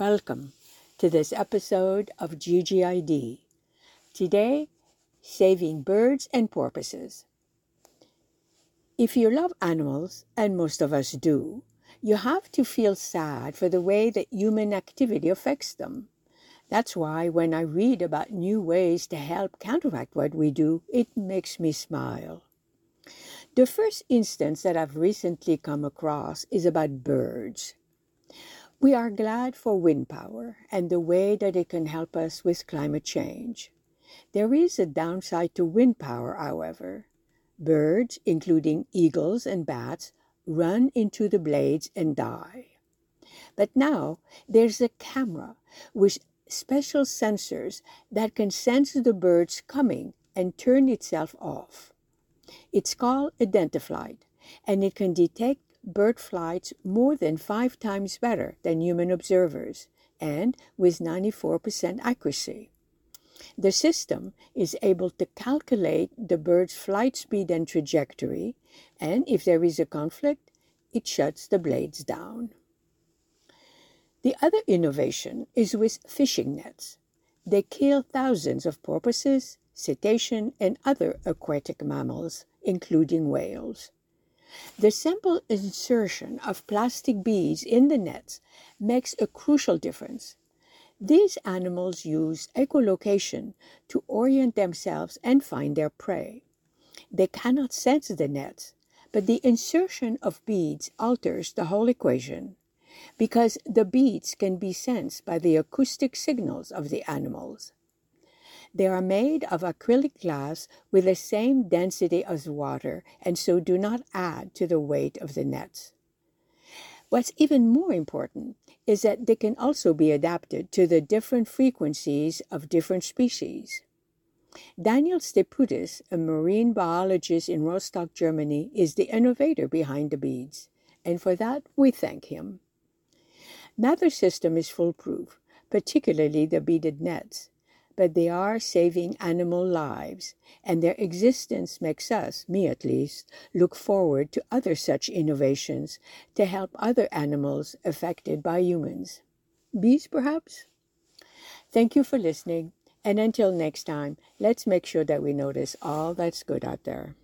Welcome to this episode of GGID. Today, saving birds and porpoises. If you love animals, and most of us do, you have to feel sad for the way that human activity affects them. That's why when I read about new ways to help counteract what we do, it makes me smile. The first instance that I've recently come across is about birds. We are glad for wind power and the way that it can help us with climate change. There is a downside to wind power, however. Birds, including eagles and bats, run into the blades and die. But now there's a camera with special sensors that can sense the birds coming and turn itself off. It's called Identiflight, and it can detect bird flights more than five times better than human observers and with 94% accuracy. The system is able to calculate the bird's flight speed and trajectory, and if there is a conflict, it shuts the blades down. The other innovation is with fishing nets. They kill thousands of porpoises, cetacean, and other aquatic mammals, including whales. The simple insertion of plastic beads in the nets makes a crucial difference. These animals use echolocation to orient themselves and find their prey. They cannot sense the nets, but the insertion of beads alters the whole equation because the beads can be sensed by the acoustic signals of the animals. They are made of acrylic glass with the same density as water and so do not add to the weight of the nets. What's even more important is that they can also be adapted to the different frequencies of different species. Daniel Stepputtis, a marine biologist in Rostock, Germany, is the innovator behind the beads, and for that we thank him. Neither system is foolproof, particularly the beaded nets but they are saving animal lives, and their existence makes us, me at least, look forward to other such innovations to help other animals affected by humans. Bees, perhaps? Thank you for listening, and until next time, let's make sure that we notice all that's good out there.